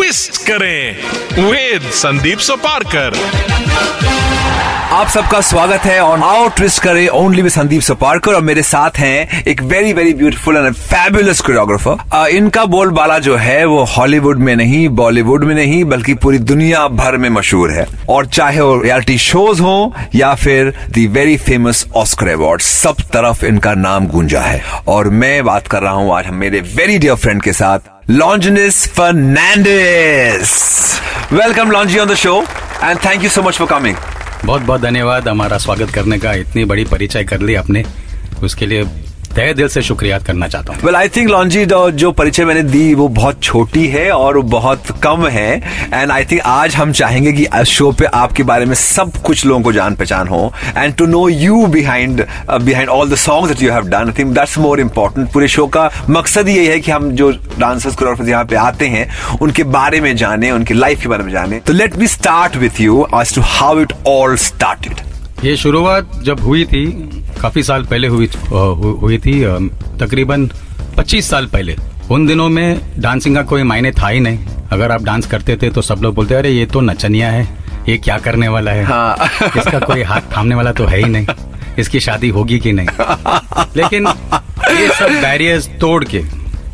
twist करें with Sandip Soparkar. आप सबका स्वागत है और आओ ट्विस्ट करें ओनली विद संदीप सोपारकर और मेरे साथ हैं एक very very beautiful and fabulous choreographer इनका बोलबाला जो है वो हॉलीवुड में नहीं बॉलीवुड में नहीं, बल्कि पूरी दुनिया भर में मशहूर है। और चाहे वो रियलिटी शोज़ हो या फिर the very famous Oscar award सब तरफ़ इनका नाम गूंजा है। और मैं बात कर रहा हूँ आज मेरे वेरी डियर फ्रेंड के साथ। लॉन्जनिस Fernandez. Welcome, Longi, on the show, and thank you so much for coming. बहुत बहुत धन्यवाद हमारा स्वागत करने का इतनी बड़ी परिचय कर ली आपने उसके लिए तहे दिल से शुक्रिया करना चाहता हूँ। वेल आई थिंक लॉन्जी जो परिचय मैंने दी वो बहुत छोटी है और बहुत कम है। एंड आई थिंक आज हम चाहेंगे कि शो पे आपके बारे में सब कुछ लोगों को जान पहचान हो। And to know you behind behind all the songs that you have done I think that's more important पूरे शो का मकसद यही है कि हम जो डांसर्स कोरियोग्राफर्स यहाँ पे आते हैं उनके बारे में जाने उनकी लाइफ के बारे में जाने। तो let me start with you आज to how it all started ये शुरुआत जब हुई थी काफ़ी साल पहले हुई हुई थी तकरीबन 25 साल पहले। उन दिनों में डांसिंग का कोई मायने था ही नहीं। अगर आप डांस करते थे तो सब लोग बोलते अरे ये तो नचनिया है ये क्या करने वाला है? हाँ। इसका कोई हाथ थामने वाला तो है ही नहीं। इसकी शादी होगी कि नहीं? लेकिन ये सब बैरियर्स तोड़ के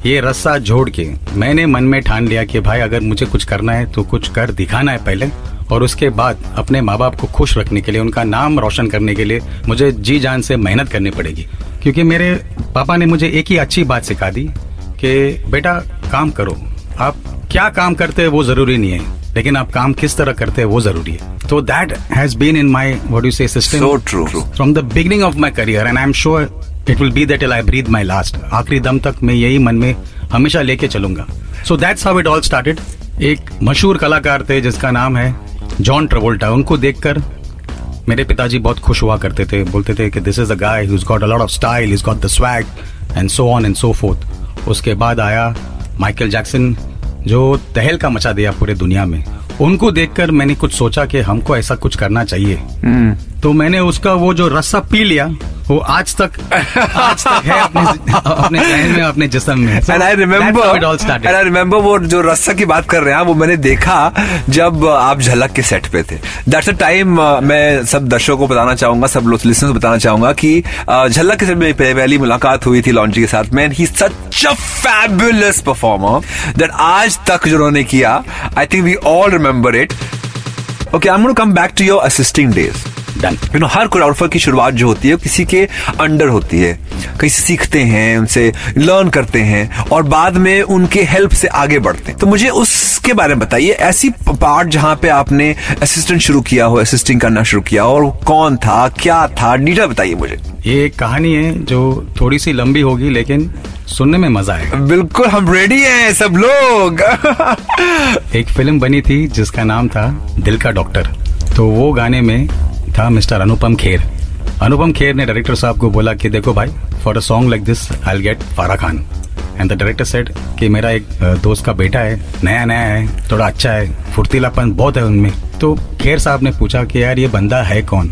ये रस्सा जोड़ के मैंने मन में ठान लिया कि भाई अगर मुझे कुछ करना है तो कुछ कर दिखाना है पहले। और उसके बाद अपने माँ बाप को खुश रखने के लिए उनका नाम रोशन करने के लिए मुझे जी जान से मेहनत करनी पड़ेगी। क्योंकि मेरे पापा ने मुझे एक ही अच्छी बात सिखा दी कि बेटा काम करो। आप क्या काम करते हैं वो ज़रूरी नहीं है लेकिन आप काम किस तरह करते हैं वो ज़रूरी है। तो that has been in my what you say system. From the beginning of my career and I am sure it will be that I breathe my last आखिरी दम तक मैं यही मन में हमेशा लेके चलूँगा। So that's how it all started एक मशहूर कलाकार थे जिसका नाम है जॉन ट्रेवोल्टा उनको देखकर मेरे पिताजी बहुत खुश हुआ करते थे। बोलते थे कि this is a guy who's got a lot of style is got the swag and so on and so forth उसके बाद आया माइकल जैक्सन जो तहलका मचा दिया पूरे दुनिया में। उनको देखकर मैंने कुछ सोचा कि हमको ऐसा कुछ करना चाहिए। तो मैंने उसका वो जो रस्सा पी लिया वो आज तक आज तक है अपने अपने जहन में अपने जिस्म में। And I remember and I remember वो जो रस्सा की बात कर रहे हैं वो मैंने देखा जब आप झलक के सेट पे थे। दैट्स अ टाइम मैं सब दर्शकों को बताना चाहूँगा सब लोग लिसनर्स को बताना चाहूँगा कि uh, झलक के सेट में पह- पहली मुलाकात हुई थी लॉन्ची के साथ man he such a fabulous performer that आज तक जो उन्होंने किया I think we all remember it okay I am come back to your assisting days done you know her choreographer की शुरुआत जो होती है किसी के अंडर होती है। कहीं से सीखते हैं उनसे लर्न करते हैं और बाद में उनके हेल्प से आगे बढ़ते हैं। तो मुझे उसके बारे में बताइए ऐसी पार्ट जहाँ पे आपने असिस्टेंट शुरू किया हो असिस्टिंग करना शुरू किया हो और कौन था क्या था? डिटेल बताइए मुझे। ये एक कहानी है जो थोड़ी सी लंबी होगी लेकिन सुनने में मज़ा आएगा। बिल्कुल हम रेडी हैं सब लोग। एक फ़िल्म बनी थी जिसका नाम था दिल का डॉक्टर तो वो गाने में था मिस्टर अनुपम खेर। अनुपम खेर ने डायरेक्टर साहब को बोला कि देखो भाई for a song like this I get Farah Khan and the director said कि मेरा एक दोस्त का बेटा है नया नया है थोड़ा अच्छा है फुर्तीलापन बहुत है उनमें। तो खेर साहब ने पूछा कि यार ये बंदा है कौन?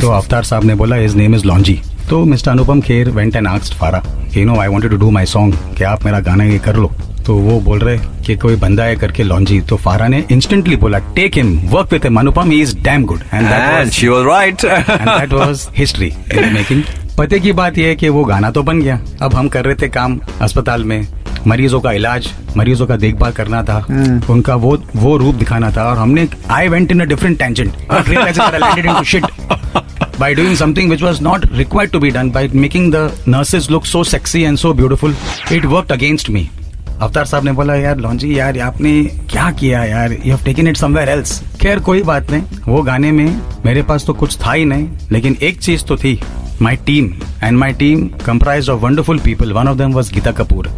तो अवतार साहब ने बोला इज़ नेम इज़ लॉन्जी तो mister Anupam Kher went and asked Farah you know I wanted to do my song कि आप मेरा गाना ये कर लो? तो वो बोल रहे कि कोई बंदा है करके लॉन्जी। तो फारा ने इंस्टेंटली बोला take him work with him Anupam he is damn good and and she was right and that was history in making पते की बात यह है कि वो गाना तो बन गया। अब हम कर रहे थे काम अस्पताल में। मरीजों का इलाज मरीजों का देखभाल करना था। hmm. उनका वो वो रूप दिखाना था। और हमने I went in a different tangent shit by doing something which was not required to be done by making the nurses look so sexy and so beautiful it worked against me. अवतार साहब ने बोला यार लॉन्जी यार आपने क्या किया यार you have taken it somewhere else खैर कोई बात नहीं वो गाने में मेरे पास तो कुछ था ही नहीं लेकिन एक चीज़ तो थी my team and my team comprise of wonderful people one of them was Geeta Kapoor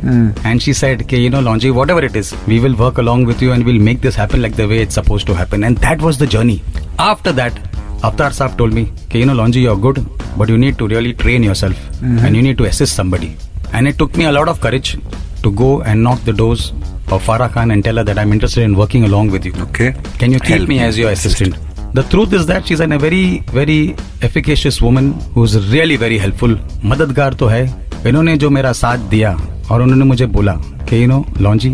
and she said के you know Longi whatever it is we will work along with you and will make this happen like the way it suppose to happen and that was the journey after that Avtar Saab told me okay you know Lonji you're good but you need to really train yourself mm-hmm. and you need to assist somebody and it took me a lot of courage to go and knock the doors of Farah Khan and tell her that I'm interested in working along with you. Okay. Can you keep Help me me as your assistant? assistant? The truth is that she's an, a very, very efficacious woman who's really very helpful. मददगार तो है इन्होंने जो मेरा साथ दिया और उन्होंने मुझे बोला कि यू नो लॉन्जी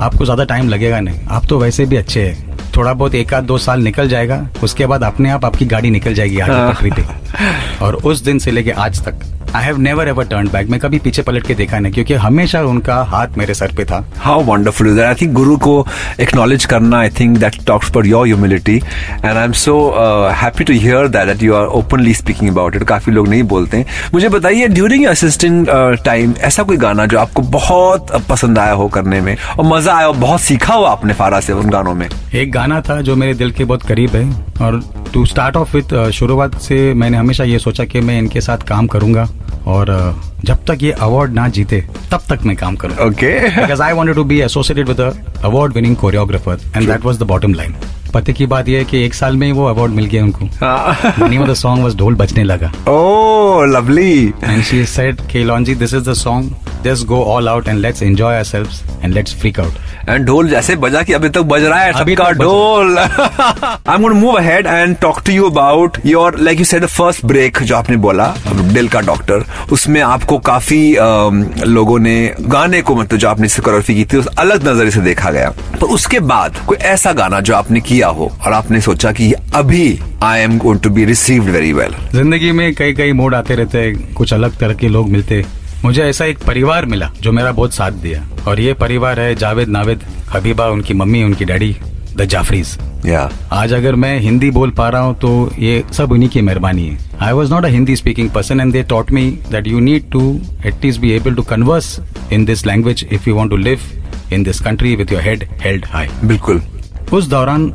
आपको ज़्यादा टाइम लगेगा नहीं आप तो वैसे भी अच्छे हैं थोड़ा बहुत एक आध दो साल निकल जाएगा उसके बाद अपने आप आपकी गाड़ी निकल जाएगी आगे पटरी पे। और उस दिन से लेके आज तक। I have never ever turn back मैं कभी पीछे पलट के देखा नहीं क्योंकि हमेशा उनका हाथ मेरे सर पे था। How wonderful is that? I think गुरु को acknowledge करना, I think that talks about your humility, and I'm so uh, happy to hear that that you are openly speaking about it. काफ़ी लोग नहीं बोलते हैं मुझे बताइए ड्यूरिंग असिस्टेंट टाइम ऐसा कोई गाना जो आपको बहुत पसंद आया हो करने में और मज़ा आया हो बहुत सीखा हो आपने फारा से उन गानों में? एक गाना था जो मेरे दिल के बहुत करीब है और टू स्टार्ट ऑफ़ विथ शुरुआत से मैंने हमेशा ये सोचा कि मैं इनके साथ काम करूँगा। और जब तक ये अवार्ड ना जीते तब तक मैं काम करूँ। Okay because I want to be associated with award winning choreographer and that was the bottom line पते की बात यह है कि एक साल में ही वो अवार्ड मिल गया उनको। Money of the song was ढोल बजने लगा। Oh lovely and she said के Longi this is the song just go all out and let's enjoy are and let's freak out and ढोल जैसे बजा कि अभी तक बज रहा है सबका ढोल। I am going move ahead and talk to you about your like you said first break जो आपने बोला दिल का डॉक्टर उसमें आपको काफ़ी लोगों ने गाने को मतलब जो आपने कोरियोग्राफी की थी उस अलग नज़रिए से देखा गया। पर उसके बाद कोई ऐसा गाना जो आपने किया हो और आपने सोचा कि अभी I am going to be received very well ज़िंदगी में कई कई मोड आते रहते हैं कुछ अलग तरह के लोग मिलते मुझे ऐसा एक परिवार मिला जो मेरा बहुत साथ दिया। और ये परिवार है जावेद नावेद हबीबा उनकी मम्मी उनकी डैडी द जाफरीज। या। आज अगर मैं हिंदी बोल पा रहा हूँ तो ये सब उन्हीं की मेहरबानी है। I was not a Hindi speaking person and they taught me that you need to at least be able to converse in this language if you want to live in this country with your head held high बिल्कुल। उस दौरान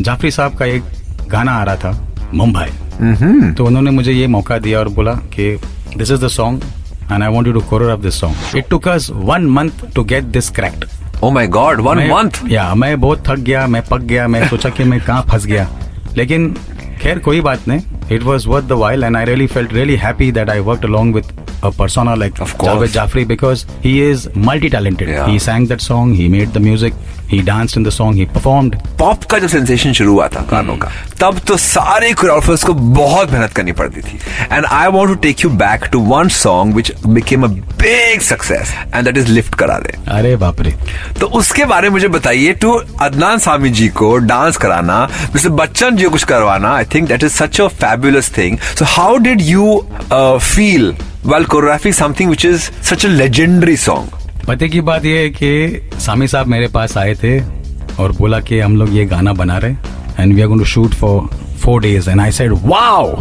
जाफरी साहब का एक गाना आ रहा था मुंबई। तो उन्होंने मुझे ये मौका दिया और बोला कि this is the song and I want you to choreograph this song it took us one month to get this cracked oh my god one मैं- मंथ मैं बहुत थक गया मैं पक गया मैं सोचा कि मैं कहाँ फंस गया। लेकिन खैर कोई बात नहीं। It was worth the while and I really felt really happy that I work along with a persona like Of course. Javed Jaffrey because he is multi-talented. Yeah. He sang that song, he made the music, he danced in the song, he performed. Pop का जब sensation शुरू हुआ था गानों का तब तो सारे कोरियोग्राफर्स को बहुत मेहनत करनी पड़ती थी and I want to take you back to one song which became a big success and that is lift करा दे अरे बाप रे तो उसके बारे में मुझे बताइए टू अदनान सामी जी को डांस कराना मिस्टर बच्चन जी को कुछ करवाना I think that is such a fabulous thing so how did you feel well choreography something which is such legendary song पते की बात यह है कि सामी साहब मेरे पास आए थे और बोला कि हम लोग ये गाना बना रहे and we are going to shoot for four days and I said wow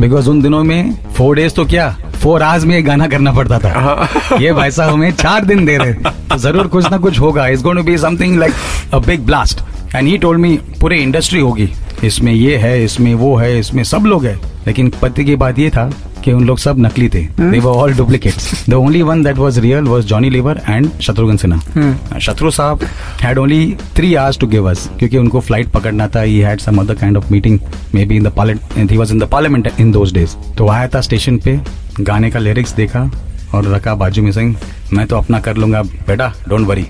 because उन दिनों में फोर डेज़ तो क्या? फोर आवर्स में ये गाना करना पड़ता था। ये भाई साहब हमें चार दिन दे रहे तो ज़रूर कुछ ना कुछ होगा। Is going to be something like a big blast and he told me पूरे इंडस्ट्री होगी। इसमें ये है इसमें वो है इसमें सब लोग है. लेकिन पति की बात ये था कि उन लोग सब नकली थे। They were all duplicates the only one that was real was Johnny Lever and Shatrughan Sinha Shatru sahab had only three hours to give us क्योंकि उनको फ़्लाइट पकड़ना था। He had some other kind of meeting may be in the parliament he was in the parliament in those days तो आया था station पे गाने का लिरिक्स देखा और रखा बाजू में सिंह मैं तो अपना कर लूँगा। बेटा डोंट वरी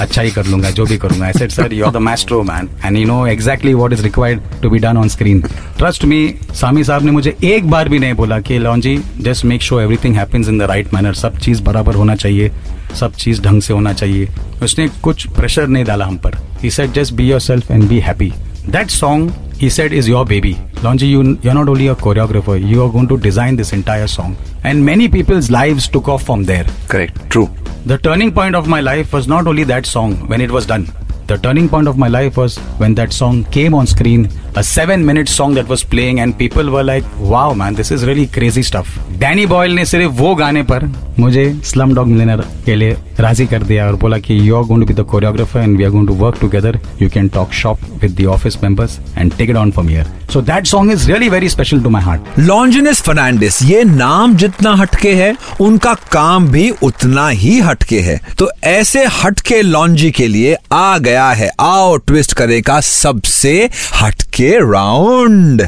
अच्छा ही कर लूँगा जो भी करूँगा। I said sir you are the master man and you know exactly what is required to be done on screen trust me Sami sahab ने मुझे एक बार भी नहीं बोला कि Longi just make sure everything happens in the right manner सब चीज़ बराबर होना चाहिए सब चीज़ ढंग से होना चाहिए। उसने कुछ प्रेशर नहीं डाला हम पर। He said just be yourself and be happy That song, he said, is your baby. Lonji, you, you're not only a choreographer, you are going to design this entire song. and many people's lives took off from there. Correct, true. The turning point of my life was not only that song when it was done. The turning point of my life was when that song came on screen a seven minute song that was playing, and people were like, wow, man, this is really crazy stuff. Danny Boyle ने सिर्फ़ वो गाने पर मुझे slum dog मिलेनर के लिए राज़ी कर दिया और बोला कि you are going to be the choreographer and we are going to work together you can talk shop with the office members and take it on from here so that song is really very special to my heart Longinus Fernandes ये नाम जितना हटके है उनका काम भी उतना ही हटके है। तो ऐसे हटके लॉन्जी के लिए आ गया है आओ ट्विस्ट करे का सबसे हटके राउंड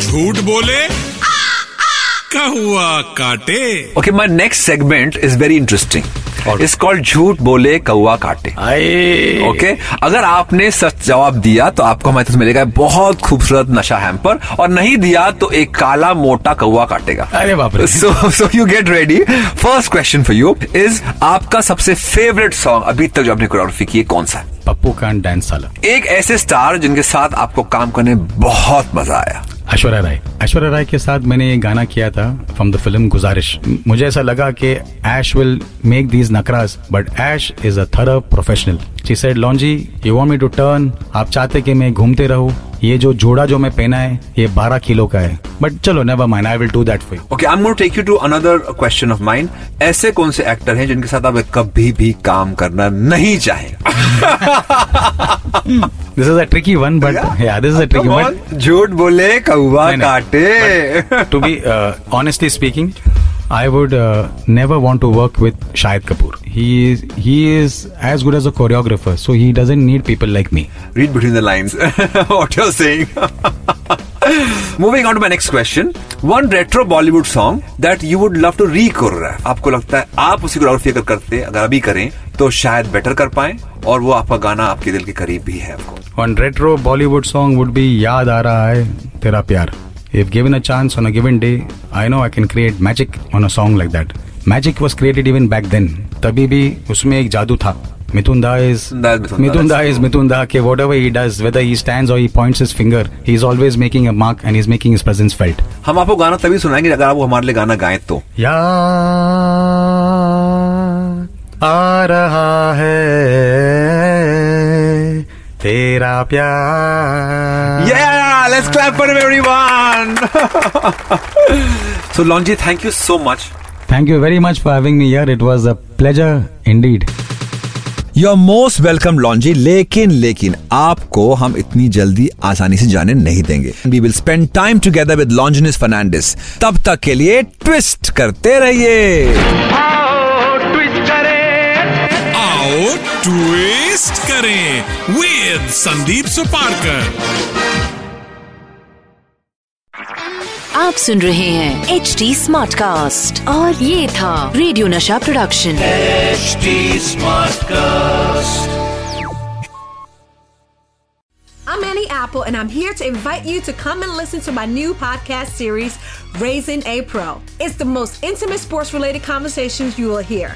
झूठ बोले? कौआ काटे। Okay my next segment is very interesting it's called झूठ बोले कौआ काटे। ओके अगर आपने सच जवाब दिया तो आपको हमारे तरफ़ मिलेगा बहुत खूबसूरत नशा हैम्पर और नहीं दिया तो एक काला मोटा कौआ काटेगा। अरे बाप रे। So so you get ready first question for you is आपका सबसे फेवरेट सॉन्ग अभी तक जो आपने कोरियोग्राफी की है कौन सा है? पप्पू कांड डांस साला एक ऐसे स्टार जिनके साथ आपको काम करने बहुत मज़ा आया। ऐश्वर्या राय ऐश्वर्या राय के साथ मैंने ये गाना किया था फ्रॉम द फ़िल्म गुजारिश मुझे ऐसा लगा कि ऐश will make these नकरास but Aish is a thorough professional she said Longi you want me to turn आप चाहते कि मैं घूमते रहूँ? ये जो जोड़ा जो मैं पहना है ये 12 किलो का है। बट चलो never mind I will do that for you okay I am going take you to another question of mind ऐसे कौन से एक्टर हैं जिनके साथ आप कभी भी काम करना नहीं चाहें? This is a tricky one but yeah this is a tricky one झूठ बोले नहीं. काटे। to be uh, honestly speaking, I would never want to work with Shahid Kapoor he is as good as a choreographer so he doesn't need people like me read between the lines what you are saying moving on to my next question one retro Bollywood song that you would love to rechoreograph आपको लगता है आप उसी choreography अगर करते अगर अभी करें तो शायद बेटर कर पाए और वो आपका गाना आपके दिल के करीब भी है one retro Bollywood song would be याद आ रहा है तेरा प्यार। If given a chance on a given day, I know I can create magic on a song like that. Magic was created even back then. तभी भी उसमें एक जादू था. Mithun Da is Mithun Da, is. Mithun Da. Ke whatever he does, whether he stands or he points his finger, he is always making a mark and he's making his presence felt. हम आपको गाना तभी सुनाएँगे अगर आप वो हमारे लिए गाना गाएँ तो याद आ रहा है तेरा प्यार Yeah, let's clap for him, everyone. so, Lonji, thank you so much. Thank you very much for having me here. It was a pleasure indeed. You are most welcome Longi लेकिन लेकिन आपको हम इतनी जल्दी आसानी से जाने नहीं देंगे we will spend time together with Longinus Fernandes तब तक के लिए ट्विस्ट करते रहिए आओ ट्विस्ट करें विद संदीप सुपारकर आप सुन रहे हैं एच डी स्मार्ट कास्ट और ये था radio Nasha production HD Smartcast. I'm Annie Apple, and I'm here to invite you to come and listen to my new podcast series, Raising a Pro. It's the most intimate sports related conversations you will hear.